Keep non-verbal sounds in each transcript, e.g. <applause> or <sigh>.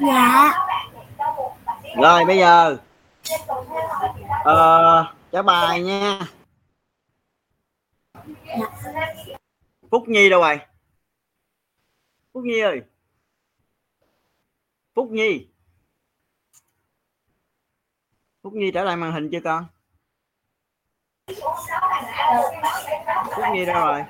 dạ. Rồi bây giờ ờ, trả bài nha. Phúc nhi đâu rồi? Phúc nhi ơi. Phúc nhi. Phúc nhi trở lại màn hình chưa con? Phúc nhi đâu rồi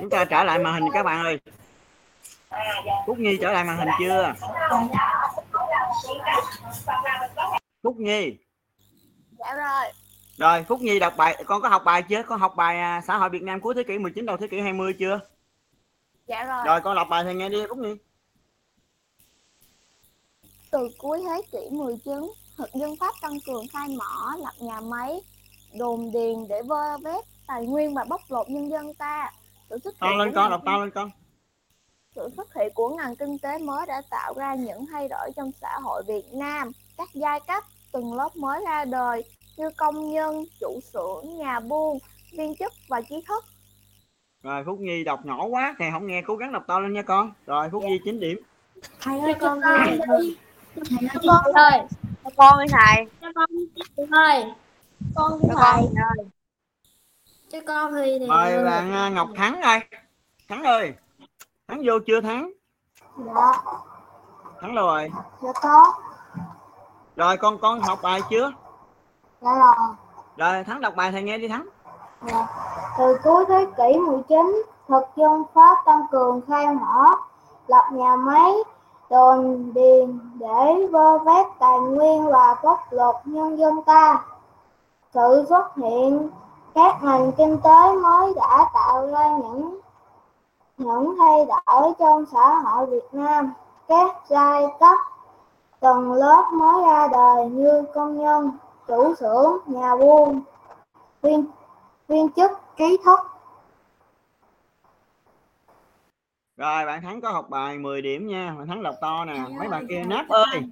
chúng ta trở lại màn hình các bạn ơi. Phúc nhi trở lại màn hình chưa? Phúc nhi. Dạ rồi. Rồi phúc nhi đọc bài con có học bài chưa? Con học bài à, xã hội việt nam cuối thế kỷ 19 đầu thế kỷ 20 chưa? Dạ rồi. Rồi con đọc bài thầy nghe đi phúc nhi. Từ cuối thế kỷ 19 thực dân pháp tăng cường khai mỏ lập nhà máy đồn điền để vơ vét tài nguyên và bóc lột nhân dân ta sự xuất hiện lên của con ngành đọc to lên con. Sự xuất hiện của ngành kinh tế mới đã tạo ra những thay đổi trong xã hội Việt Nam. Các giai cấp, từng lớp mới ra đời như công nhân, chủ xưởng, nhà buôn, viên chức và trí thức. rồi phúc nhi đọc nhỏ quá thầy không nghe cố gắng đọc to lên nha con. Rồi phúc nhi 9 điểm. Thầy ơi con con thầy con ơi con đi. Thầy. Con ơi con thầy ơi cho con thì thì mời bạn à, ngọc thắng đây thắng ơi thắng vô chưa thắng? Dạ. Thắng đâu rồi? Dạ có. Rồi con con học bài chưa? Dạ rồi. Rồi thắng đọc bài thầy nghe đi thắng. Dạ. Từ cuối thế kỷ 19, thực dân Pháp tăng cường khai mỏ, lập nhà máy, đồn điền để vơ vét tài nguyên và bóc lột nhân dân ta. Sự xuất hiện các ngành kinh tế mới đã tạo ra những những thay đổi trong xã hội Việt Nam. Các giai cấp tầng lớp mới ra đời như công nhân, chủ xưởng, nhà buôn, viên viên chức trí thức. Rồi bạn thắng có học bài 10 điểm nha. Bạn thắng đọc to nè. Mấy bạn kia nắp ơi.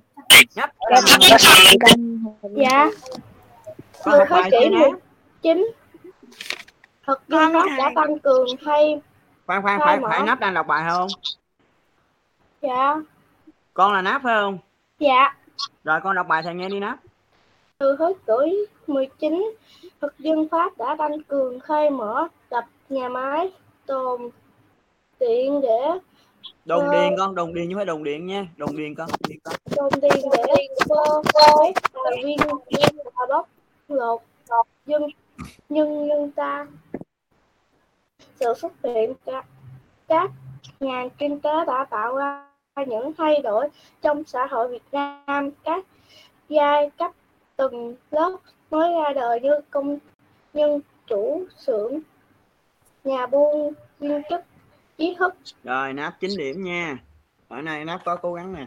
Nắp dạ. có học bài chưa nắp chính thực dân pháp đã tăng cường thay khoan khoan phải phải nắp đang đọc bài không? Dạ. Con là nắp phải không? Dạ. Rồi con đọc bài thầy nghe đi nắp. Từ thế kỷ 19 thực dân pháp đã tăng cường khai mở lập nhà máy tồn tiện để đồng điền con đồng điền chứ phải đồng điện nha. Đồng điền con. Điền con tồn tiền để vơ vét tài nguyên và bóc lột. Dân nhân dân ta sự xuất hiện các các nhà kinh tế đã tạo ra những thay đổi trong xã hội Việt Nam. Các giai cấp từng lớp mới ra đời như công nhân, chủ xưởng, nhà buôn, viên chức trí thức. Rồi nắp 9 điểm nha. Ở này nắp có cố gắng nè.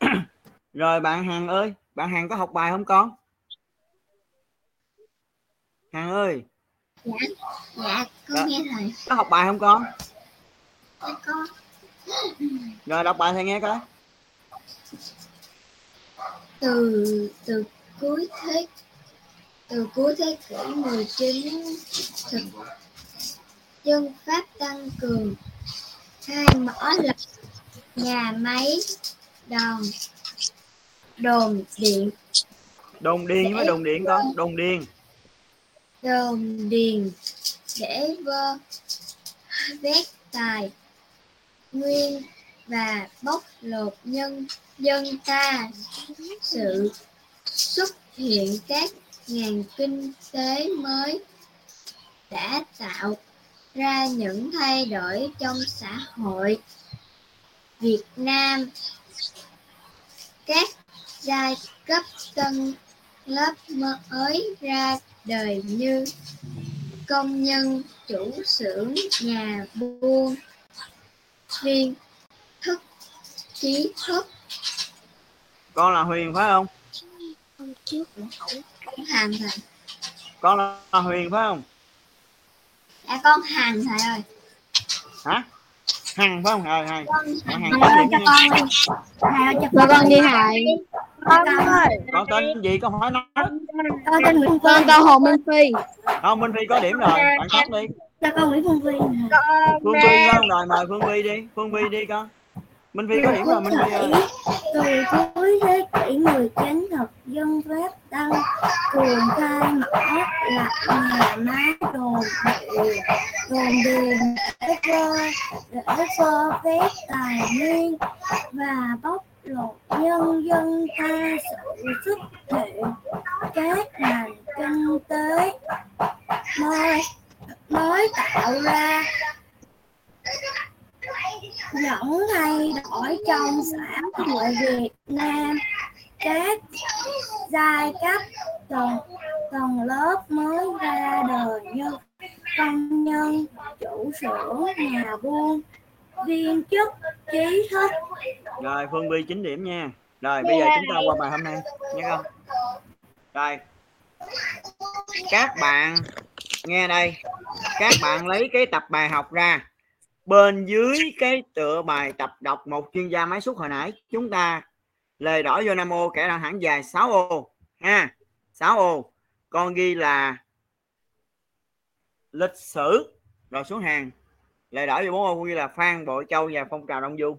<clears throat> Rồi, bạn hàng ơi, bạn hàng có học bài không con? Hằng ơi. Dạ Dạ. con nghe thầy. Có học bài không con? Dạ con rồi đọc bài thầy nghe coi. Từ từ cuối thế từ cuối thế kỷ 19 thực dân Pháp tăng cường khai mỏ lập nhà máy đòn đồn điện. Đồn điền phải đồng điện con đồng điền đồng điền để vơ, vét tài, nguyên và bóc lột nhân, dân ta sự xuất hiện các ngành kinh tế mới đã tạo ra những thay đổi trong xã hội Việt Nam. Các giai cấp tân lớp mới ra đời như công nhân chủ xưởng nhà buôn. Viên thức trí thức. Con là Huyền phải không? Trước con hàng thầy. Con là Huyền phải không? À con hàng thầy ơi. Hả hằng phải không? Rồi Bạn hằng cho con con con đi Hải. con tên gì? Con hỏi nó. Con tên Nguyễn Phương Con Hồ Minh Phi. không minh phi có điểm rồi. Bạn khác đi. Cho con Nguyễn Phương Phi. Phương phi không rồi mời phương phi đi. Phương phi đi con minh phi có điểm rồi minh phi ơi từ cuối thế kỷ 19 thực dân Pháp tăng cường khai mở lập nhà máy đồn địa đồn điền để cho để cho phép tài nguyên và bóc lột nhân dân ta sự xuất hiện các ngành kinh tế mới mới tạo ra những thay đổi trong xã hội Việt Nam. Các giai cấp tầng tầng lớp mới ra đời như công nhân, chủ xưởng, nhà buôn, viên chức, trí thức. Rồi phương vi 9 điểm nha. Rồi, bây giờ chúng ta qua bài hôm nay nha không? Rồi. Các bạn, nghe đây. Các bạn lấy cái tập bài học ra bên dưới cái tựa bài tập đọc một chuyên gia máy xúc hồi nãy, chúng ta lời đỏ vô nam ô, kẻ đang hẳn dài 6 ô, ha 6 ô. Con ghi là lịch sử, rồi xuống hàng. Lời đỏ vô bốn ô, con ghi là phan bội châu và phong trào đông du.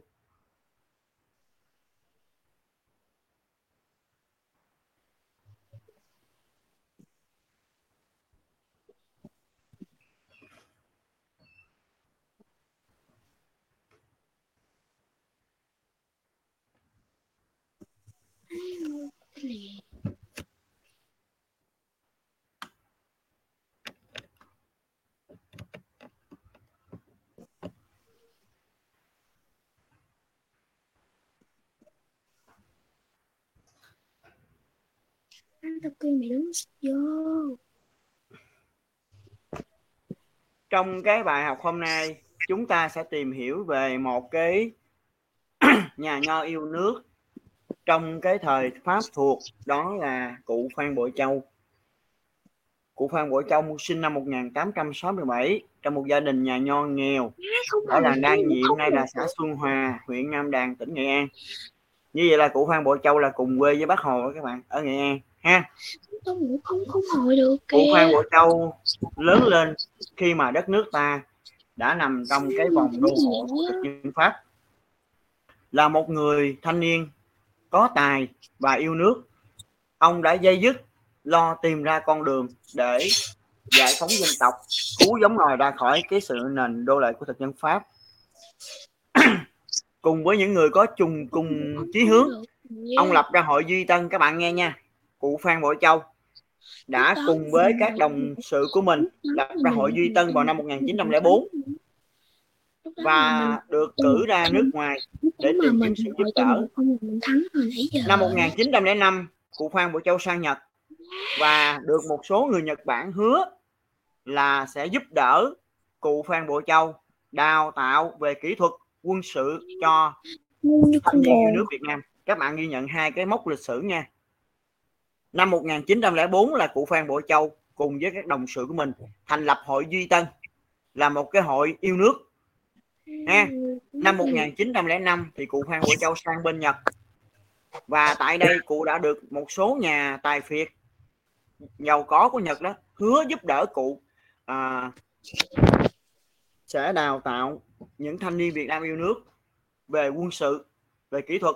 Anh tập kia mày đứng vô trong cái bài học hôm nay, chúng ta sẽ tìm hiểu về một cái <clears throat> nhà nho yêu nước trong cái thời Pháp thuộc đó là cụ Phan Bội Châu. Cụ Phan Bội Châu sinh năm 1867 trong một gia đình nhà nho nghèo. Ở làng Đan Nhiệm nay là xã Xuân Hòa huyện Nam Đàn tỉnh Nghệ An. Như vậy là cụ Phan Bội Châu là cùng quê với Bác Hồ đó các bạn ở Nghệ An ha. Không không không hồi được cụ Phan Bội Châu lớn lên khi mà đất nước ta đã nằm trong cái vòng đô hộ của thực dân Pháp. Là một người thanh niên có tài và yêu nước. Ông đã dây dứt, lo tìm ra con đường để giải phóng dân tộc, cứu giống nòi ra khỏi cái sự nền đô lệ của thực dân Pháp. <clears throat> Cùng với những người có chung cùng chí hướng, ông lập ra hội duy tân. Các bạn nghe nha, cụ phan bội châu đã cùng với các đồng sự của mình lập ra hội duy tân vào năm 1904 và được cử ra nước ngoài để tìm kiếm sự giúp đỡ. năm 1905 cụ Phan Bội Châu sang Nhật và được một số người Nhật Bản hứa là sẽ giúp đỡ cụ Phan Bội Châu đào tạo về kỹ thuật quân sự cho thanh niên yêu bồ nước Việt Nam. Các bạn ghi nhận hai cái mốc lịch sử nha. Năm 1904 là cụ Phan Bội Châu cùng với các đồng sự của mình thành lập hội Duy Tân là một cái hội yêu nước ha năm 1905 thì cụ Phan Bội Châu sang bên Nhật. Và tại đây cụ đã được một số nhà tài phiệt giàu có của Nhật đó hứa giúp đỡ cụ à, sẽ đào tạo những thanh niên Việt Nam yêu nước về quân sự về kỹ thuật.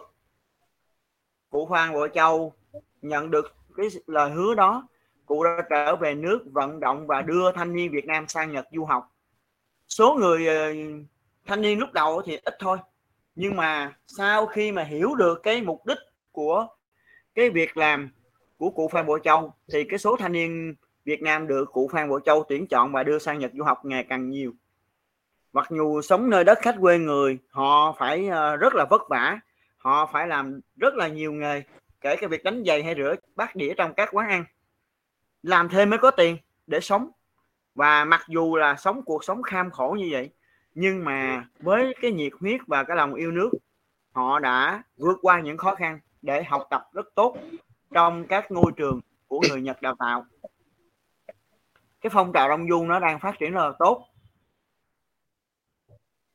Cụ Phan Bội Châu nhận được cái lời hứa đó cụ đã trở về nước vận động và đưa thanh niên Việt Nam sang Nhật du học. Số người ờ, thanh niên lúc đầu thì ít thôi. Nhưng mà sau khi mà hiểu được cái mục đích của cái việc làm của cụ Phan Bội Châu, thì cái số thanh niên Việt Nam được cụ Phan Bội Châu tuyển chọn và đưa sang Nhật du học ngày càng nhiều. Mặc dù sống nơi đất khách quê người, họ phải ờ, rất là vất vả. Họ phải làm rất là nhiều nghề, kể cả việc đánh giày hay rửa bát đĩa trong các quán ăn. Làm thêm mới có tiền để sống. Và mặc dù là sống cuộc sống kham khổ như vậy nhưng mà với cái nhiệt huyết và cái lòng yêu nước họ đã vượt qua những khó khăn để học tập rất tốt trong các ngôi trường của người Nhật đào tạo. Cái phong trào đông du nó đang phát triển rất là tốt.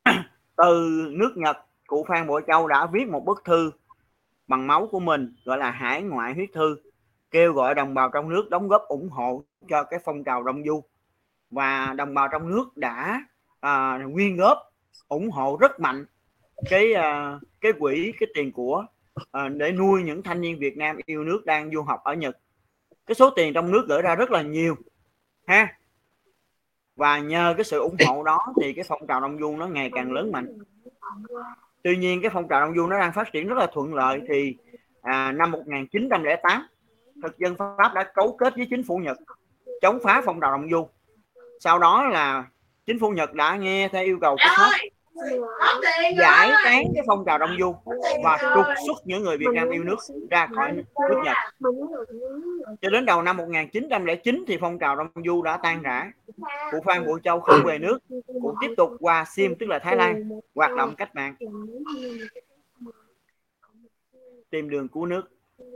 <clears throat> Từ nước Nhật cụ Phan Bội Châu đã viết một bức thư bằng máu của mình gọi là hải ngoại huyết thư kêu gọi đồng bào trong nước đóng góp ủng hộ cho cái phong trào đông du. Và đồng bào trong nước đã à, nguyên góp ủng hộ rất mạnh cái à, cái quỹ cái tiền của à, để nuôi những thanh niên Việt Nam yêu nước đang du học ở Nhật. Cái số tiền trong nước gửi ra rất là nhiều ha? Và nhờ cái sự ủng hộ đó thì cái phong trào đông du nó ngày càng lớn mạnh. Tuy nhiên cái phong trào đông du nó đang phát triển rất là thuận lợi thì à, năm 1908 thực dân Pháp đã cấu kết với chính phủ Nhật chống phá phong trào đông du. Sau đó là chính phủ Nhật đã nghe theo yêu cầu của Pháp giải tán cái phong trào đông du và trục xuất những người Việt Nam yêu nước ra khỏi nước Nhật. Cho đến đầu năm 1909 thì phong trào đông du đã tan rã. Cụ Phan Bội Châu không về nước cụ tiếp tục qua Sim tức là Thái Lan hoạt động cách mạng. Tìm đường cứu nước.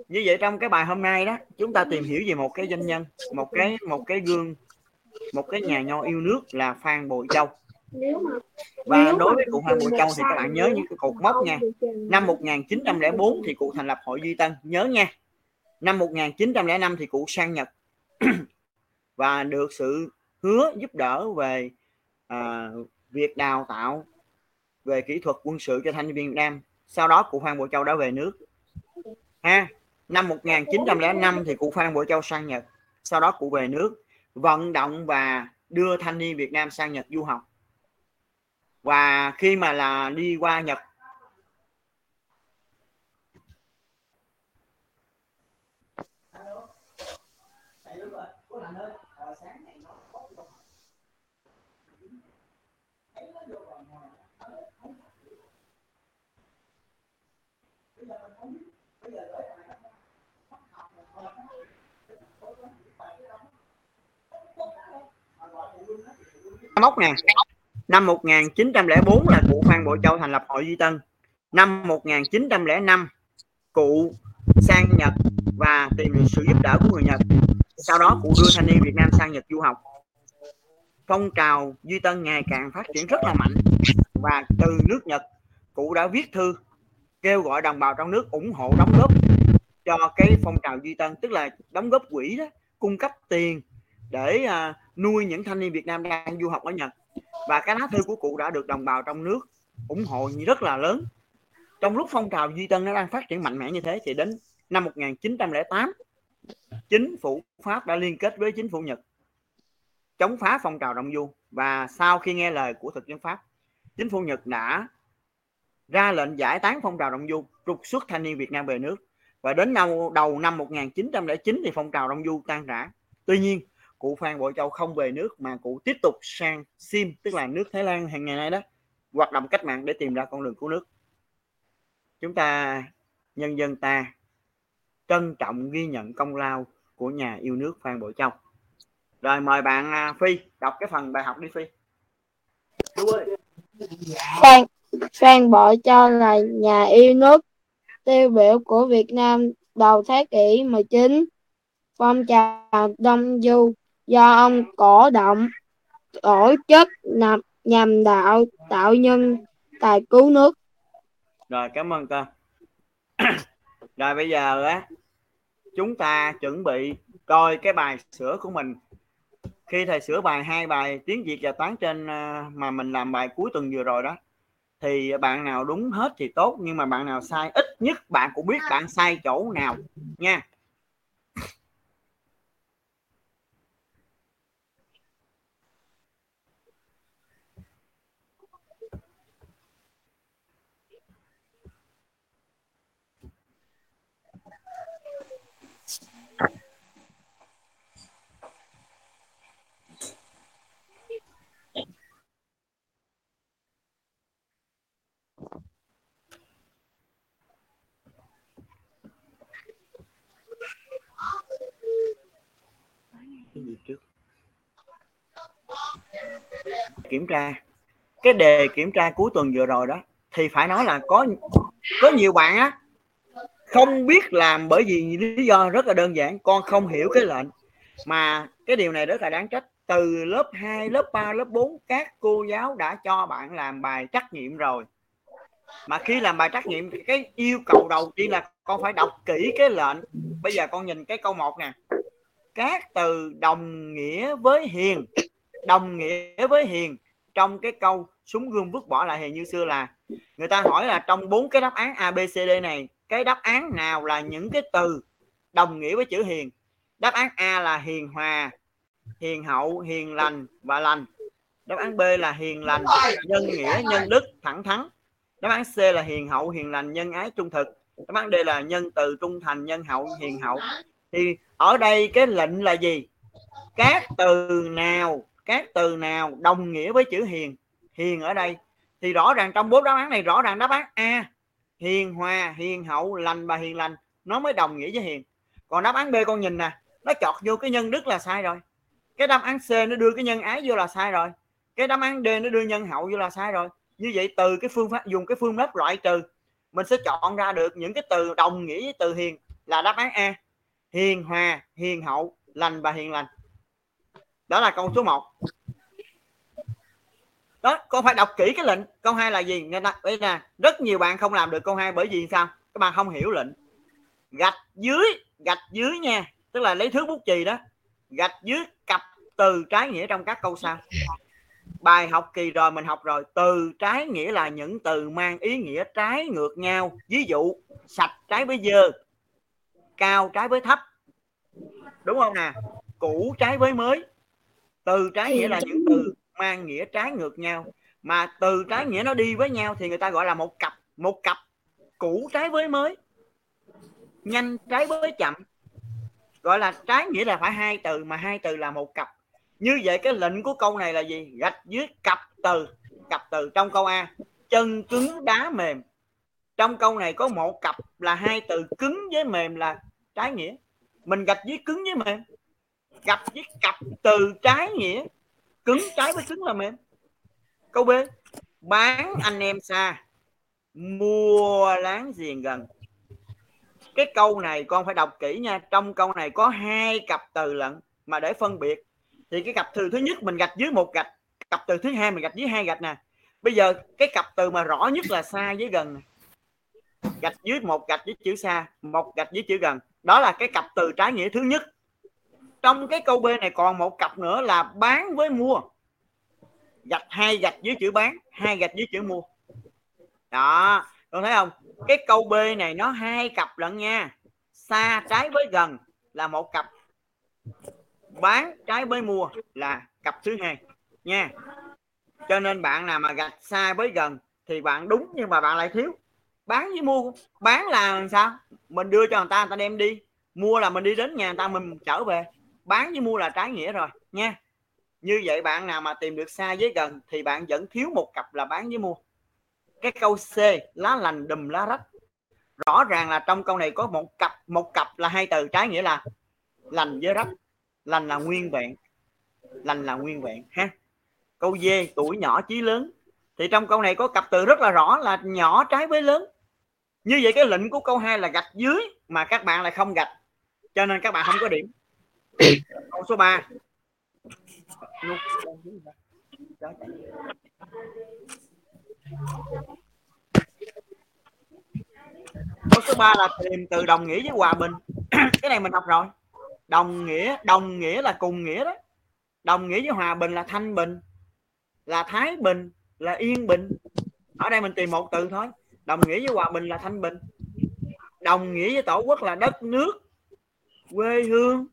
Như vậy trong cái bài hôm nay đó chúng ta tìm hiểu về một cái doanh nhân một cái một cái gương một cái nhà nho yêu nước là Phan Bội Châu. Và đối với cụ Phan Bội Châu thì các bạn nhớ những cái cột mốc nha. Năm 1904 thì cụ thành lập hội Duy Tân. Nhớ nha. Năm 1905 thì cụ sang Nhật. <clears throat> Và được sự hứa giúp đỡ về à, việc đào tạo về kỹ thuật quân sự cho thanh niên Việt Nam. Sau đó cụ Phan Bội Châu đã về nước. Ha. Năm 1905 thì cụ Phan Bội Châu sang Nhật. Sau đó cụ về nước vận động và đưa thanh niên Việt Nam sang Nhật du học. Và khi mà là đi qua Nhật mốc nè. Năm 1904 là cụ Phan Bội Châu thành lập hội Duy Tân. Năm 1905 cụ sang Nhật và tìm được sự giúp đỡ của người Nhật. Sau đó cụ đưa thanh niên Việt Nam sang Nhật du học. Phong trào Duy Tân ngày càng phát triển rất là mạnh. Và từ nước Nhật, cụ đã viết thư, kêu gọi đồng bào trong nước ủng hộ đóng góp cho cái phong trào Duy Tân, tức là đóng góp quỹ đó, cung cấp tiền để à, nuôi những thanh niên Việt Nam đang du học ở Nhật và cái lá thư của cụ đã được đồng bào trong nước ủng hộ rất là lớn. Trong lúc phong trào Duy Tân nó đang phát triển mạnh mẽ như thế thì đến năm 1908 chính phủ Pháp đã liên kết với chính phủ Nhật chống phá phong trào đông du. Và sau khi nghe lời của thực dân Pháp chính phủ Nhật đã ra lệnh giải tán phong trào đông du trục xuất thanh niên Việt Nam về nước. Và đến năm đầu năm 1909 thì phong trào đông du tan rã. Tuy nhiên cụ Phan Bội Châu không về nước mà cụ tiếp tục sang Sim tức là nước Thái Lan hàng ngày nay đó, hoạt động cách mạng để tìm ra con đường cứu nước. Chúng ta, nhân dân ta, trân trọng ghi nhận công lao của nhà yêu nước Phan Bội Châu. Rồi mời bạn à, Phi đọc cái phần bài học đi, Phi. Phan Phan Bội Châu là nhà yêu nước, tiêu biểu của Việt Nam đầu thế kỷ 19 phong trào đông du do ông cổ động tổ chức nhằm, nhằm đạo tạo nhân tài cứu nước. Rồi cảm ơn con <coughs> rồi bây giờ á chúng ta chuẩn bị coi cái bài sửa của mình. Khi thầy sửa bài hai bài tiếng việt và toán trên ờ, mà mình làm bài cuối tuần vừa rồi đó thì bạn nào đúng hết thì tốt nhưng mà bạn nào sai ít nhất bạn cũng biết bạn sai chỗ nào nha cái gì trước kiểm tra. Cái đề kiểm tra cuối tuần vừa rồi đó thì phải nói là có có nhiều bạn á không biết làm bởi vì lý do rất là đơn giản con không hiểu cái lệnh. Mà cái điều này rất là đáng trách. Từ lớp 2, lớp 3, lớp 4 các cô giáo đã cho bạn làm bài trắc nghiệm rồi. Mà khi làm bài trắc nghiệm cái yêu cầu đầu tiên là con phải đọc kỹ cái lệnh. Bây giờ con nhìn cái câu 1 nè. Các từ đồng nghĩa với hiền đồng nghĩa với hiền. Trong cái câu súng gươm vứt bỏ lại hiền như xưa là, người ta hỏi là trong bốn cái đáp án A, B, C, D này, cái đáp án nào là những cái từ đồng nghĩa với chữ hiền? Đáp án A là hiền hòa, hiền hậu, hiền lành và lành. Đáp án B là hiền lành, nhân nghĩa, nhân đức, thẳng thắn. Đáp án C là hiền hậu, hiền lành, nhân ái, trung thực. Đáp án D là nhân từ, trung thành, nhân hậu, hiền hậu. Thì ở đây cái lệnh là gì? Các từ nào các từ nào đồng nghĩa với chữ hiền? Hiền ở đây. Thì rõ ràng trong bốn đáp án này, rõ ràng đáp án A, hiền hòa, hiền hậu, lành và hiền lành, nó mới đồng nghĩa với hiền. Còn đáp án B con nhìn nè, nó chọt vô cái nhân đức là sai rồi. Cái đáp án C nó đưa cái nhân ái vô là sai rồi. Cái đáp án D nó đưa nhân hậu vô là sai rồi. Như vậy từ cái phương pháp, dùng cái phương pháp loại trừ, mình sẽ chọn ra được những cái từ đồng nghĩa với từ hiền là đáp án A, hiền hòa, hiền hậu, lành và hiền lành đó là câu số 1 đó, con phải đọc kỹ cái lệnh. Câu hai là gì? Đây nè. Rất nhiều bạn không làm được câu hai bởi vì sao? Các bạn không hiểu lệnh. Gạch dưới gạch dưới nha. Tức là lấy thước bút chì đó. Gạch dưới, cặp từ trái nghĩa trong các câu sau. Bài học kỳ rồi, mình học rồi. Từ trái nghĩa là những từ mang ý nghĩa trái ngược nhau. Ví dụ, sạch trái với dơ, cao trái với thấp. Đúng không nè? Cũ trái với mới từ trái nghĩa là những từ mang nghĩa trái ngược nhau mà từ trái nghĩa nó đi với nhau thì người ta gọi là một cặp một cặp cũ trái với mới nhanh trái với chậm. Gọi là trái nghĩa là phải hai từ mà hai từ là một cặp. Như vậy cái lệnh của câu này là gì? Gạch dưới cặp từ cặp từ trong câu a chân cứng đá mềm. Trong câu này có một cặp là hai từ cứng với mềm là trái nghĩa. Mình gạch dưới cứng với mềm cặp với cặp từ trái nghĩa, cứng trái với cứng là mềm. Câu b, bán anh em xa, mua láng giềng gần. Cái câu này con phải đọc kỹ nha, trong câu này có hai cặp từ lận mà để phân biệt. Thì cái cặp từ thứ nhất mình gạch dưới một gạch, cặp từ thứ hai mình gạch dưới hai gạch nè. Bây giờ cái cặp từ mà rõ nhất là xa với gần gạch dưới một gạch với chữ xa, một gạch với chữ gần. Đó là cái cặp từ trái nghĩa thứ nhất trong cái câu B này còn một cặp nữa là bán với mua. Gạch hai gạch dưới chữ bán, hai gạch dưới chữ mua. Đó, con thấy không? Cái câu B này nó hai cặp lận nha. Xa trái với gần là một cặp. Bán trái với mua là cặp thứ hai. Nha. Cho nên bạn nào mà gạch xa với gần thì bạn đúng nhưng mà bạn lại thiếu. Bán với mua, bán là sao? Mình đưa cho người ta người ta đem đi. Mua là mình đi đến nhà người ta, mình trở về bán với mua là trái nghĩa rồi, nha. Như vậy bạn nào mà tìm được xa với gần thì bạn vẫn thiếu một cặp là bán với mua. Cái câu C, lá lành đùm lá rách. Rõ ràng là trong câu này có một cặp một cặp là hai từ, trái nghĩa là lành với rách. Lành là nguyên vẹn. Lành là nguyên vẹn, ha. Câu D, tuổi nhỏ chí lớn. Thì trong câu này có cặp từ rất là rõ là nhỏ trái với lớn. Như vậy cái lệnh của câu 2 là gạch dưới mà các bạn lại không gạch. Cho nên các bạn không có điểm câu số 3 câu số 3 là tìm từ đồng nghĩa với hòa bình. <clears throat> Cái này mình học rồi. Đồng nghĩa đồng nghĩa là cùng nghĩa đó. Đồng nghĩa với hòa bình là thanh bình, là thái bình, là yên bình. Ở đây mình tìm một từ thôi. Đồng nghĩa với hòa bình là thanh bình. Đồng nghĩa với tổ quốc là đất nước, quê hương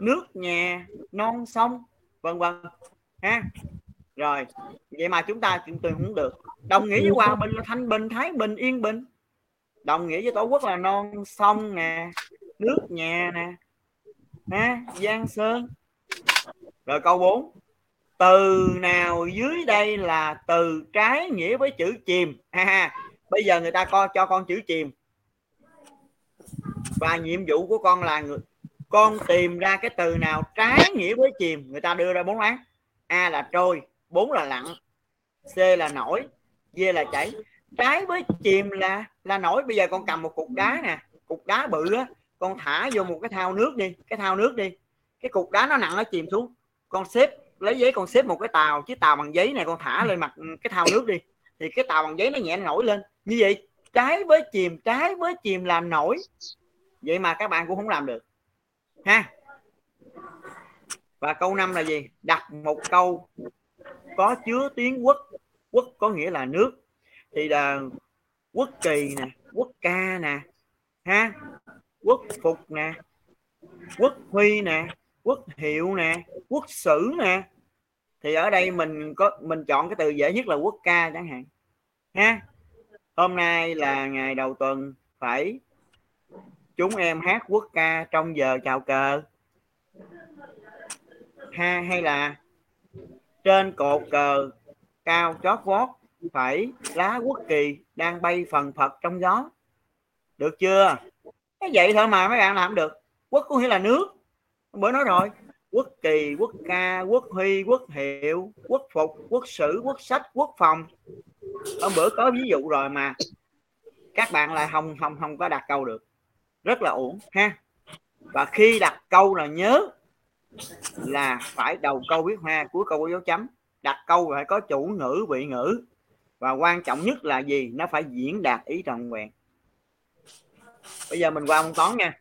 nước, nhà, non, sông, vân vân, ha. Rồi, vậy mà chúng ta chuyện từ cũng được. Đồng nghĩa với hòa bình là thanh bình, thái bình, yên bình. Đồng nghĩa với tổ quốc là non, sông nè, nước, nhà nè, ha, giang sơn. Rồi câu 4 từ nào dưới đây là từ trái nghĩa với chữ chìm? <laughs> Ha bây giờ người ta co cho con chữ chìm. Và nhiệm vụ của con là người con tìm ra cái từ nào trái nghĩa với chìm. Người ta đưa ra bốn án. A là trôi, bốn là lặn c là nổi, d là chảy. Trái với chìm là là nổi. Bây giờ con cầm một cục đá nè. Cục đá bự á, con thả vô một cái thao nước đi, cái thao nước đi. Cái cục đá nó nặng, nó chìm xuống. Con xếp, lấy giấy con xếp một cái tàu, chiếc tàu bằng giấy này, con thả lên mặt cái thao nước đi. Thì cái tàu bằng giấy nó nhẹ nổi lên. Như vậy, trái với chìm, trái với chìm làm nổi. Vậy mà các bạn cũng không làm được ha? Và câu năm là gì? Đặt một câu, có chứa tiếng quốc quốc có nghĩa là nước. Thì là quốc kỳ nè, quốc ca nè, ha? Quốc phục nè, quốc huy nè, quốc hiệu nè, quốc sử nè. Thì ở đây mình có, mình chọn cái từ dễ nhất là quốc ca chẳng hạn, ha? Hôm nay là ngày đầu tuần, phải chúng em hát quốc ca trong giờ chào cờ. Ha, hay là trên cột cờ cao chót vót phải lá quốc kỳ đang bay phần phật trong gió. Được chưa? Cái vậy thôi mà mấy bạn làm được. Quốc có nghĩa là nước. Bữa nói rồi. Quốc kỳ, quốc ca, quốc huy, quốc hiệu, quốc phục, quốc sử, quốc sách, quốc phòng. Hôm bữa có ví dụ rồi mà. Các bạn lại không không không có đặt câu được rất là ổn ha. Và khi đặt câu là nhớ là phải đầu câu viết hoa, cuối câu có dấu chấm. Đặt câu phải có chủ ngữ, vị ngữ. Và quan trọng nhất là gì? Nó phải diễn đạt ý trọn vẹn bây giờ mình qua môn toán nha.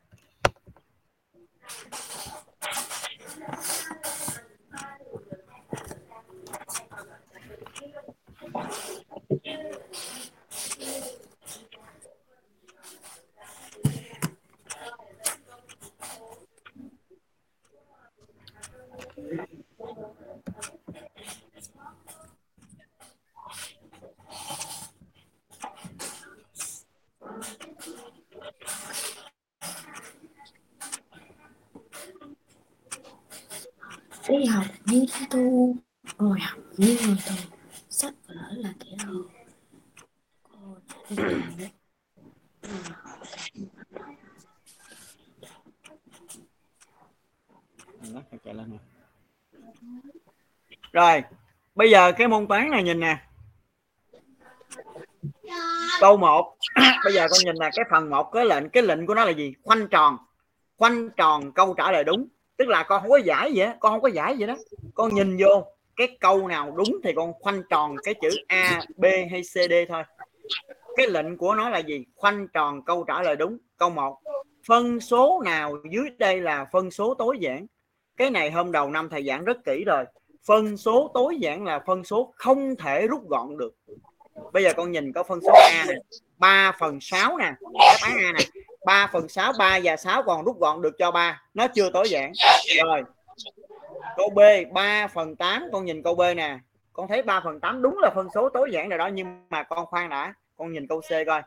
Đi học như tu ngồi học như ngồi tù sách vở là kẻ hồ cô đã đi tìm rồi. Rồi, bây giờ cái môn toán này nhìn nè. Câu 1 <coughs> bây giờ con nhìn là cái phần một cái lệnh cái lệnh của nó là gì? Khoanh tròn. Khoanh tròn câu trả lời đúng. Tức là con không có giải vậy, con không có giải vậy đó. Con nhìn vô cái câu nào đúng thì con khoanh tròn cái chữ a b hay C, D thôi. Cái lệnh của nó là gì? Khoanh tròn câu trả lời đúng. Câu 1 phân số nào dưới đây là phân số tối giản? Cái này hôm đầu năm thầy giảng rất kỹ rồi. Phân số tối giản là phân số không thể rút gọn được. Bây giờ con nhìn có phân số a nè 3 phần 6 nè, đáp án a nè. 3 phần 6 3 và 6 còn rút gọn được cho 3 nó chưa tối giản. Rồi, câu B 3 phần 8 con nhìn câu B nè. Con thấy 3 phần 8 đúng là phân số tối giản rồi đó, nhưng mà con khoan đã. Con nhìn câu C coi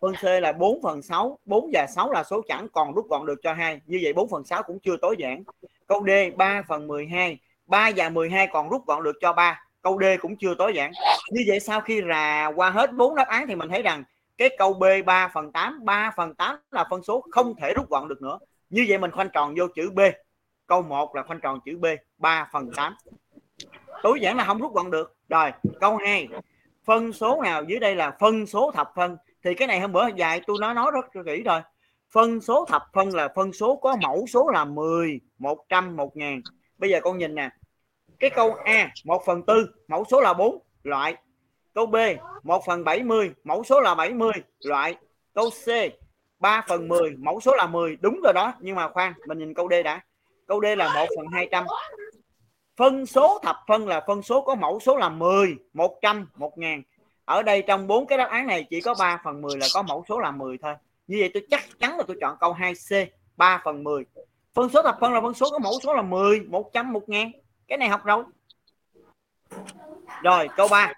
phân C là 4 phần 6 4 và 6 là số chẵn còn rút gọn được cho hai. Như vậy 4 phần 6 cũng chưa tối giản. Câu D 3 phần 12 3 và 12 còn rút gọn được cho 3 câu D cũng chưa tối giản. Như vậy sau khi rà qua hết bốn đáp án thì mình thấy rằng cái câu B 3 phần 8 3 phần 8 là phân số không thể rút gọn được nữa. Như vậy mình khoanh tròn vô chữ B. Câu 1 là khoanh tròn chữ B 3 phần 8 tối giản là không rút gọn được. Rồi, câu 2 phân số nào? Dưới đây là phân số thập phân thì cái này hôm bữa dài tôi nói nói rất kỹ rồi phân số thập phân là phân số có mẫu số là 10 100 1000 bây giờ con nhìn nè. Cái câu A 1 phần 4 mẫu số là 4 loại. Câu B 1 phần 70 mẫu số là 70 loại. Câu C 3 phần 10 mẫu số là 10 đúng rồi đó, nhưng mà khoan, mình nhìn câu D đã. Câu D là 1 phần 200 phân số thập phân là phân số có mẫu số là 10 100 1000 ở đây trong bốn cái đáp án này chỉ có 3 phần 10 là có mẫu số là 10 thôi. Như vậy tôi chắc chắn là tôi chọn câu 2C 3 phần 10 phân số thập phân là phân số có mẫu số là 10 100 1 ngàn. Cái này học rồi. Rồi, câu 3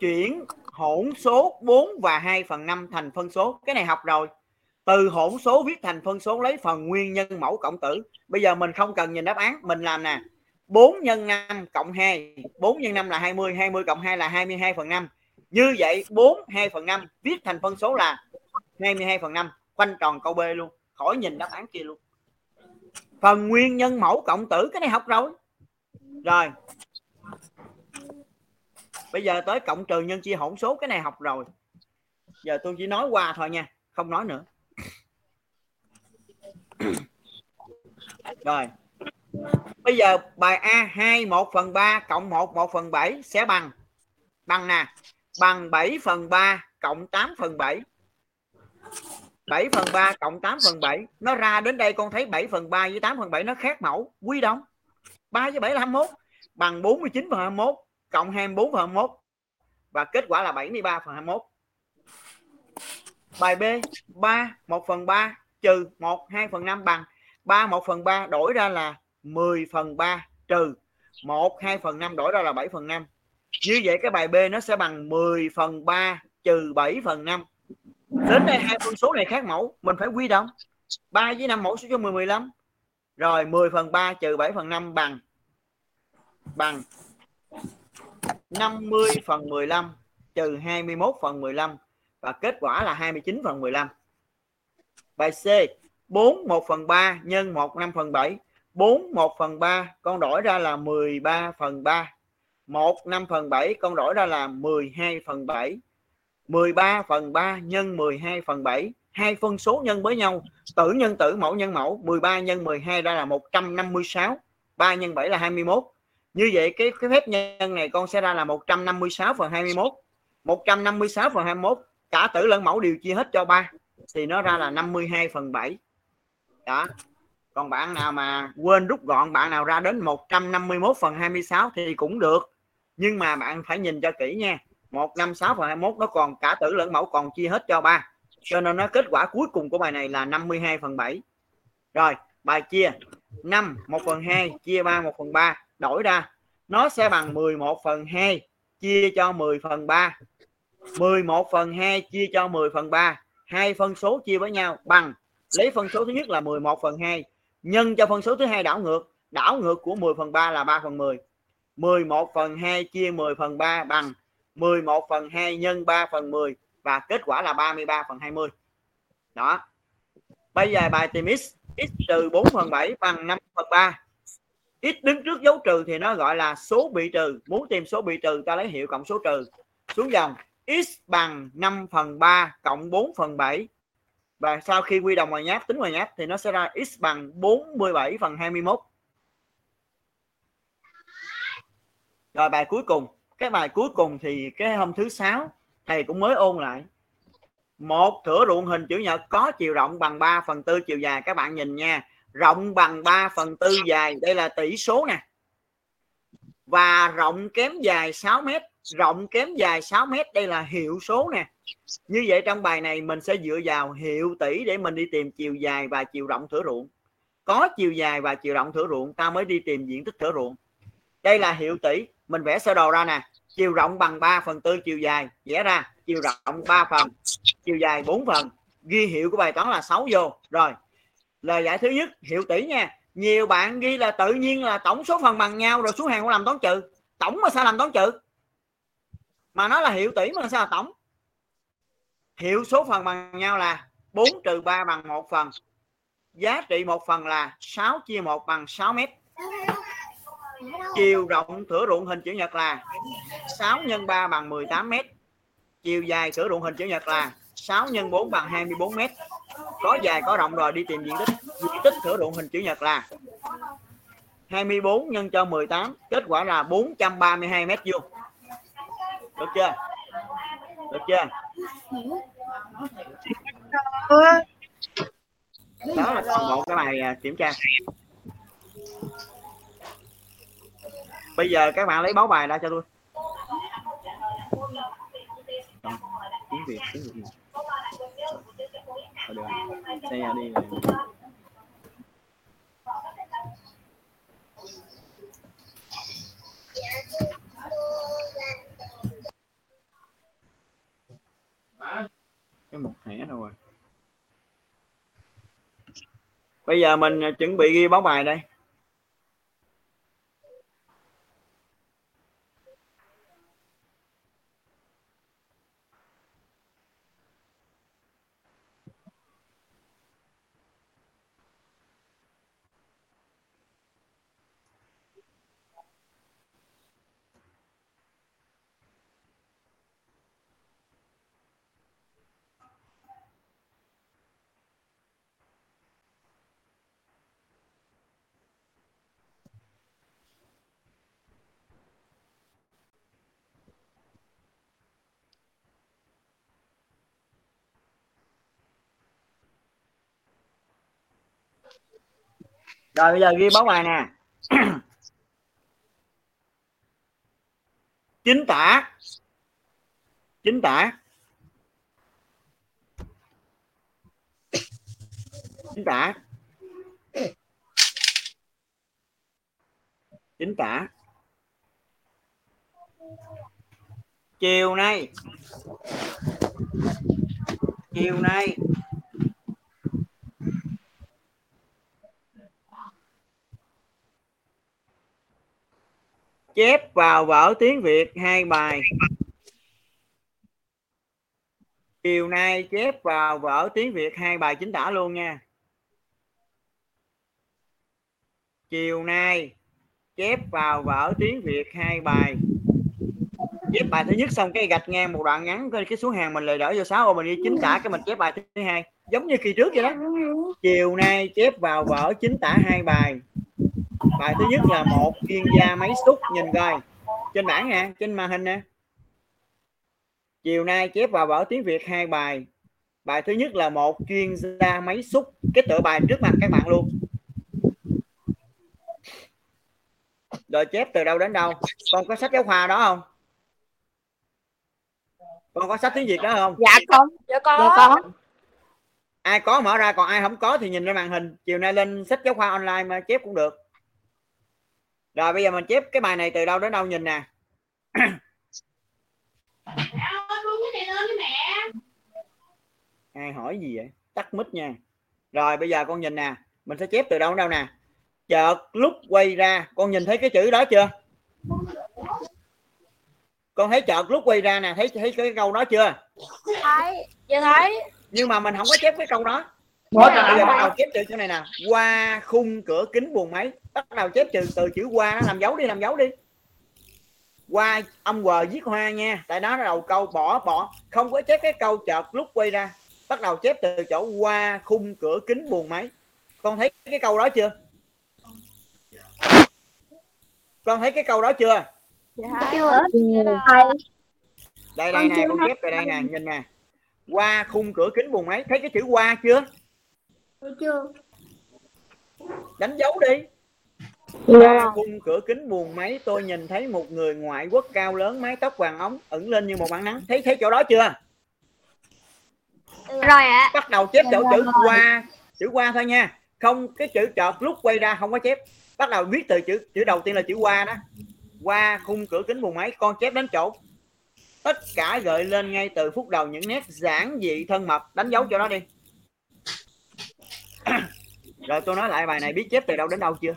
chuyển hỗn số 4 và 2 phần 5 thành phân số. Cái này học rồi. Từ hỗn số viết thành phân số lấy phần nguyên nhân mẫu cộng tử. Bây giờ mình không cần nhìn đáp án, mình làm nè. 4 nhân 5 cộng 2 4 nhân 5 là 20 20 cộng 2 là 22 phần 5 như vậy 4 2 phần 5 viết thành phân số là 22 phần 5 quanh tròn câu B luôn. Khỏi nhìn đáp án kia luôn. Phần nguyên nhân mẫu cộng tử, cái này học rồi. Rồi. Bây giờ tới cộng trừ nhân chia hỗn số, cái này học rồi. Giờ tôi chỉ nói qua thôi nha, không nói nữa. Rồi. Bây giờ bài A 2 1 phần 3 cộng 1 1 phần 7 sẽ bằng. Bằng nè bằng 7 phần 3 cộng 8 phần 7 7 phần 3 cộng 8 phần 7 nó ra đến đây con thấy 7 phần 3 với 8 phần 7 nó khác mẫu quy đồng 3 với 7 là 21 bằng 49 phần 21 cộng 24 phần 21 và kết quả là 73 phần 21 bài B 3 1 phần 3 trừ 1 2 phần 5 bằng 3 1 phần 3 đổi ra là 10 phần 3 trừ 1 2 phần 5 đổi ra là 7 phần 5 như vậy cái bài B nó sẽ bằng 10 phần 3 trừ 7 phần 5 đến đây hai phân số này khác mẫu, mình phải quy đồng. 3 với 5 mẫu số cho 10 15 rồi 10 phần 3 trừ 7 phần 5 bằng bằng 50 phần 15 trừ 21 phần 15 và kết quả là 29 phần 15 bài C 4 1 phần 3 nhân 1 5 phần 7 4 1 phần 3 con đổi ra là 13 phần 3 1 5 phần 7 con đổi ra là 12 phần 7 13 phần 3 nhân 12 phần 7 hai phân số nhân với nhau, tử nhân tử, mẫu nhân mẫu. 13 nhân 12 ra là 156 3 nhân 7 là 21 như vậy cái cái phép nhân này con sẽ ra là 156 phần 21 156 phần 21 cả tử lẫn mẫu đều chia hết cho 3 thì nó ra là 52 phần 7 đó. Còn bạn nào mà quên rút gọn, bạn nào ra đến 151 phần 26 thì cũng được nhưng mà bạn phải nhìn cho kỹ nha. 156 phần 21 nó còn cả tử lẫn mẫu còn chia hết cho ba. Cho nên nó kết quả cuối cùng của bài này là 52 phần 7 rồi, bài chia. 5 1 phần 2 chia 3 1 phần 3 đổi ra. Nó sẽ bằng 11 phần 2 chia cho 10 phần 3 11 phần 2 chia cho 10 phần 3 hai phân số chia với nhau bằng. Lấy phân số thứ nhất là 11 phần 2 nhân cho phân số thứ hai đảo ngược. Đảo ngược của 10 phần 3 là 3 phần 10 11 phần 2 chia 10 phần 3 bằng 11 phần 2 nhân 3 phần 10 và kết quả là 33 phần 20 đó. Bây giờ bài tìm x x trừ 4 phần 7 bằng 5 phần 3 x đứng trước dấu trừ thì nó gọi là số bị trừ. Muốn tìm số bị trừ, ta lấy hiệu cộng số trừ. Xuống dòng, x bằng 5 phần 3 cộng 4 phần 7 và sau khi quy đồng ngoài nháp, tính ngoài nháp thì nó sẽ ra x bằng 47 phần 21 rồi bài cuối cùng. Cái bài cuối cùng thì cái hôm thứ sáu, thầy cũng mới ôn lại. Một thửa ruộng hình chữ nhật có chiều rộng bằng 3 phần tư chiều dài, các bạn nhìn nha. Rộng bằng 3 phần tư dài, đây là tỷ số nè. Và rộng kém dài 6 mét, rộng kém dài 6 mét, đây là hiệu số nè. Như vậy trong bài này mình sẽ dựa vào hiệu tỷ để mình đi tìm chiều dài và chiều rộng thửa ruộng. Có chiều dài và chiều rộng thửa ruộng, ta mới đi tìm diện tích thửa ruộng. Đây là hiệu tỷ mình vẽ sơ đồ ra nè. Chiều rộng bằng 3 phần tư, chiều dài, vẽ ra. Chiều rộng 3 phần, chiều dài 4 phần. Ghi hiệu của bài toán là 6 vô. Rồi, lời giải thứ nhất, hiệu tỷ nha. Nhiều bạn ghi là tự nhiên là tổng số phần bằng nhau rồi xuống hàng cũng làm toán trừ. Tổng mà sao làm toán trừ? Mà nó là hiệu tỷ mà sao là tổng? Hiệu số phần bằng nhau là 4 trừ 3 bằng 1 phần. Giá trị một phần là 6 chia 1 bằng 6 mét chiều rộng thửa ruộng hình chữ nhật là 6 x 3 bằng 18 m chiều dài thửa ruộng hình chữ nhật là 6 x 4 bằng 24 m có dài, có rộng rồi, đi tìm diện tích. Diện tích thửa ruộng hình chữ nhật là 24 nhân cho 18 kết quả là 432 mét vuông. Được chưa? Được chưa? Đó là phần một cái bài à, kiểm tra. Bây giờ các bạn lấy báo bài ra cho tôi. Tiếng việt tiếng việt. Ở đường xe đi này. cái một thẻ đâu rồi? Bây giờ mình ờ, chuẩn bị ghi báo bài đây. Rồi, bây giờ ghi báo bài nè. <clears throat> Chính tả. Chính tả. Chính tả. Chính tả. Chiều nay. Chiều nay. Chép vào vở tiếng Việt hai bài. Chiều nay chép vào vở tiếng Việt hai bài chính tả luôn nha. Chiều nay chép vào vở tiếng Việt hai bài. Chép bài thứ nhất xong cái gạch ngang một đoạn ngắn cái, cái xuống hàng mình lại đỡ vô sáu ô mình đi chính tả cái mình chép bài thứ hai. Giống như kỳ trước vậy đó. Chiều nay chép vào vở chính tả hai bài bài thứ nhất là một chuyên gia máy xúc nhìn coi. Trên bảng nè trên màn hình nè. Chiều nay chép vào vở tiếng Việt hai bài. Bài thứ nhất là một chuyên gia máy xúc. Cái tựa bài trước mặt các bạn luôn. Rồi chép từ đâu đến đâu? Con có sách giáo khoa đó không? Con có sách tiếng Việt đó không? Dạ không dạ có dạ có ai có mở ra còn ai không có thì nhìn ra màn hình. Chiều nay lên sách giáo khoa online mà chép cũng được rồi bây giờ mình chép cái bài này từ đâu đến đâu nhìn nè. <coughs> Ai hỏi gì vậy? Tắt mic nha. Rồi bây giờ con nhìn nè. Mình sẽ chép từ đâu đến đâu nè. Chợt lúc quay ra con nhìn thấy cái chữ đó chưa? Con thấy chợt lúc quay ra nè thấy thấy cái câu đó chưa? Thấy chưa thấy. Nhưng mà mình không có chép cái câu đó bây giờ bắt đầu chép từ chỗ này nè. Qua khung cửa kính buồng máy. Bắt đầu chép từ từ chữ qua nó làm dấu đi làm dấu đi. Qua âm quờ viết hoa nha. Tại đó nó đầu câu bỏ bỏ. Không có chép cái câu chợt lúc quay ra. Bắt đầu chép từ chỗ qua khung cửa kính buồng máy. Con thấy cái câu đó chưa? Con thấy cái câu đó chưa? Chưa. Đây đây nè con chép tại đây nè nhìn nè. Qua khung cửa kính buồng máy. Thấy cái chữ qua chưa chưa? Đánh dấu đi. Qua khung cửa kính buồng máy tôi nhìn thấy một người ngoại quốc cao lớn mái tóc vàng ống ẩn lên như một bản nắng. Thấy thấy chỗ đó chưa? Rồi ạ. Bắt đầu chép chỗ chữ qua chữ qua thôi nha. Không cái chữ chợt lúc quay ra không có chép. Bắt đầu viết từ chữ chữ đầu tiên là chữ qua đó. Qua khung cửa kính buồng máy con chép đến chỗ. Tất cả gợi lên ngay từ phút đầu những nét giản dị thân mật. Đánh dấu cho nó đi <coughs> rồi tôi nói lại bài này biết chép từ đâu đến đâu chưa?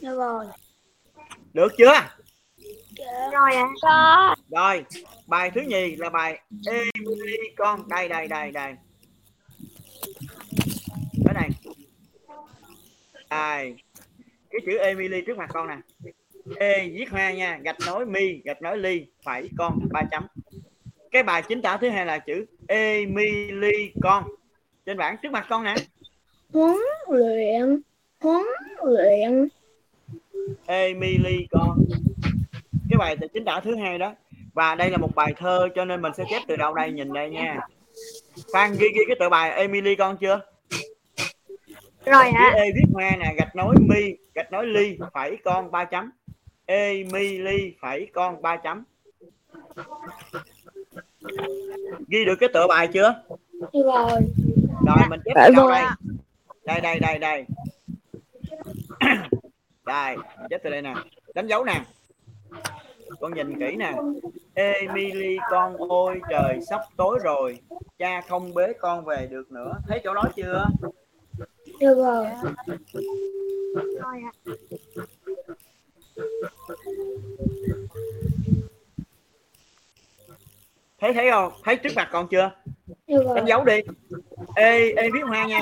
Được rồi. Được chưa? Rồi ạ. Có. Rồi bài thứ nhì là bài Emily con. Đây đây đây đây. Cái này. Đây. Cái chữ Emily trước mặt con nè. E viết hoa nha. Gạch nối mi gạch nối ly. Phẩy con. Ba chấm. Cái bài chính tả thứ hai là chữ Emily con. Trên bảng trước mặt con nè huấn luyện huấn luyện. Emily con. Cái bài chính tả thứ hai đó. Và đây là một bài thơ cho nên mình sẽ chép từ đâu đây nhìn đây nha. Phan ghi ghi cái tựa bài Emily con chưa? Rồi ạ E viết hoa nè gạch nối mi gạch nối ly phẩy con ba chấm. Emily phẩy con ba chấm. Ghi được cái tựa bài chưa? Rồi. Rồi mình chép từ đâu đây. Đây đây đây đây. <coughs> Đây chép từ đây nè. Đánh dấu nè. Con nhìn kỹ nè. Emily con ôi trời sắp tối rồi. Cha không bế con về được nữa. Thấy chỗ đó chưa? Được rồi. Thấy thấy không? Thấy trước mặt con chưa? Được rồi. Đánh dấu đi. Ê ê viết hoa nha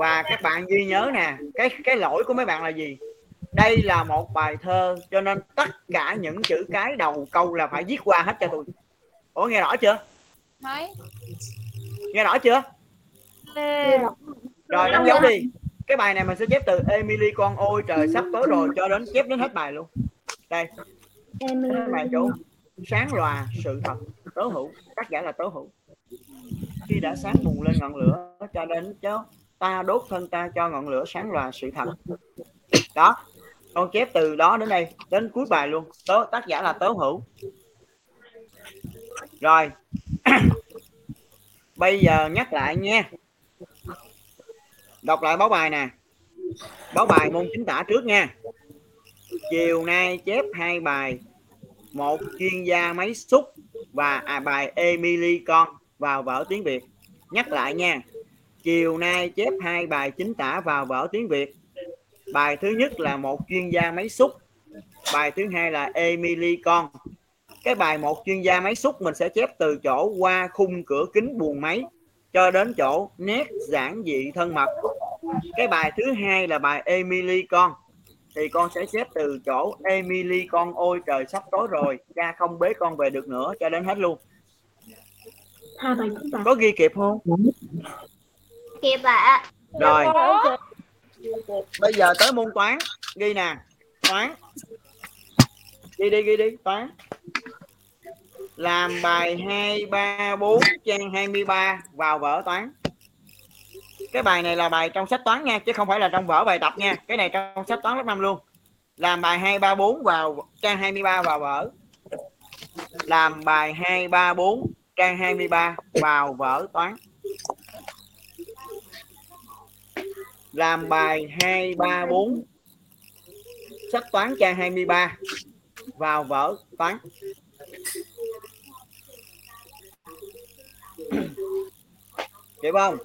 và các bạn ghi nhớ nè cái cái lỗi của mấy bạn là gì? Đây là một bài thơ cho nên tất cả những chữ cái đầu câu là phải viết qua hết cho tôi ủa nghe rõ chưa? Thấy nghe rõ chưa? Rồi đánh dấu đi. Cái bài này mình sẽ chép từ Emily con ôi trời sắp tối rồi cho đến chép đến hết bài luôn. Đây. Bài chú. Sáng lòa sự thật. Tố hữu. Tác giả là tố hữu. Khi đã sáng bùng lên ngọn lửa cho đến chớ ta đốt thân ta cho ngọn lửa sáng lòa sự thật. Đó con chép từ đó đến đây đến cuối bài luôn. Tớ tác giả là tớ hữu. Rồi. <clears throat> Bây giờ nhắc lại nha. Đọc lại báo bài nè. Báo bài môn chính tả trước nha. Chiều nay chép hai bài. Một chuyên gia máy xúc và à, bài Emily con vào vở tiếng Việt. Nhắc lại nha chiều nay chép hai bài chính tả vào vở tiếng Việt. Bài thứ nhất là một chuyên gia máy xúc. Bài thứ hai là Emily con. Cái bài một chuyên gia máy xúc mình sẽ chép từ chỗ qua khung cửa kính buồng máy cho đến chỗ nét giản dị thân mật. Cái bài thứ hai là bài Emily con. Thì con sẽ chép từ chỗ Emily con ôi trời sắp tối rồi cha không bế con về được nữa cho đến hết luôn. Có ghi kịp không kịp ạ rồi. Bây giờ tới môn toán. Ghi nè. Toán. Ghi đi ghi đi. Toán. Làm bài 2 3 4 trang 23 vào vở toán. Cái bài này là bài trong sách toán nha chứ không phải là trong vở bài tập nha. Cái này trong sách toán lớp 5 luôn. Làm bài 2 3 4 vào trang 23 vào vở. Làm bài 2 3 4 trang 23 vào vở toán làm bài 2 3 4 sách toán trang 23 vào vở toán. <clears throat> Kịp không?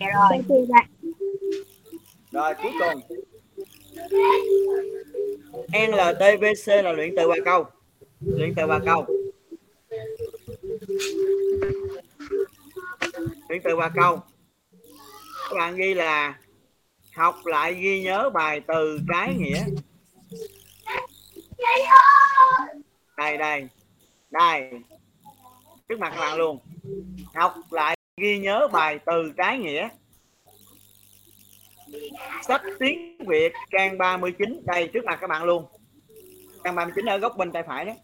Rồi. Rồi cuối cùng. NLTVC là luyện từ ba câu. Luyện từ ba câu luyện từ ba câu. Các bạn ghi là học lại ghi nhớ bài từ trái nghĩa. Đây đây đây. Trước mặt các bạn luôn. Học lại ghi nhớ bài từ trái nghĩa. Sách tiếng Việt, trang 39 đây, trước mặt các bạn luôn. Trang 39 ở góc bên tay phải đấy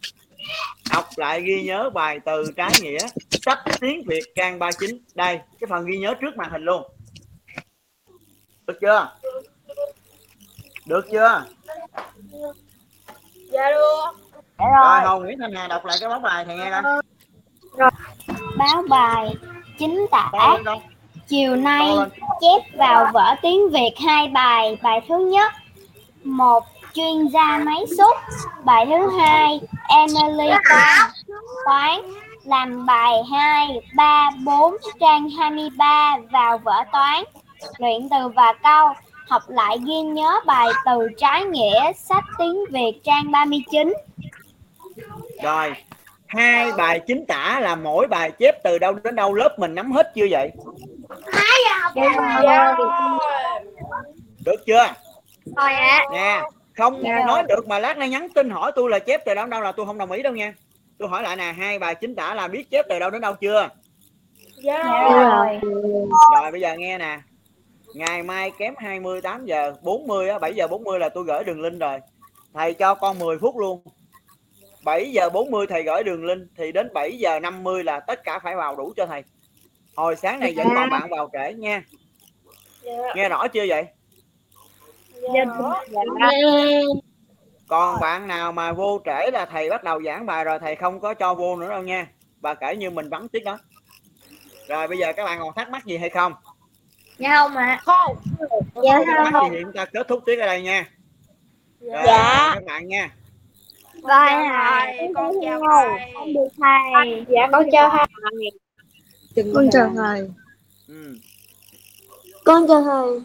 học lại ghi nhớ bài từ trái nghĩa sách tiếng Việt trang 39 đây cái phần ghi nhớ trước màn hình luôn. Được chưa? Được chưa? Dạ được. Rồi. Hồng Nguyễn Thanh Hà đọc lại cái báo bài thầy nghe coi. Báo bài chính tả. Chiều nay chép vào vở tiếng Việt hai bài. Bài thứ nhất một chuyên gia máy xúc. Bài thứ hai Emily toán. Làm bài 2, 3, 4 trang 23 vào vở toán. Luyện từ và câu học lại ghi nhớ bài từ trái nghĩa sách tiếng Việt trang 39 rồi hai bài chính tả là mỗi bài chép từ đâu đến đâu lớp mình nắm hết chưa vậy? Được chưa? Rồi ạ. Nha không Dạ. nói được mà lát nay nhắn tin hỏi tôi là chép từ đâu đến đâu là tôi không đồng ý đâu nha. Tôi hỏi lại nè hai bài chính tả là biết chép từ đâu đến đâu chưa? Dạ. Rồi. Rồi bây giờ nghe nè. Ngày mai kém 28 giờ 40 á 7 giờ 40 là tôi gửi đường link rồi. Thầy cho con 10 phút luôn. 7 giờ 40 thầy gửi đường link thì đến 7 giờ 50 là tất cả phải vào đủ cho thầy. Hồi sáng này vẫn còn bạn vào trễ nha. Nghe rõ chưa vậy dạ còn bạn nào mà vô trễ là thầy bắt đầu giảng bài rồi thầy không có cho vô nữa đâu nha. Và kể như mình vắng tiết đó. Rồi bây giờ các bạn còn thắc mắc gì hay không? Dạ không ạ. Dạ thắc mắc gì thì chúng ta kết thúc tiết ở đây nha. Rồi, Dạ. các bạn nha. Bye thầy con chào thầy. Con được thầy. Dạ con chào thầy. Con chào thầy. Ừ. con chào thầy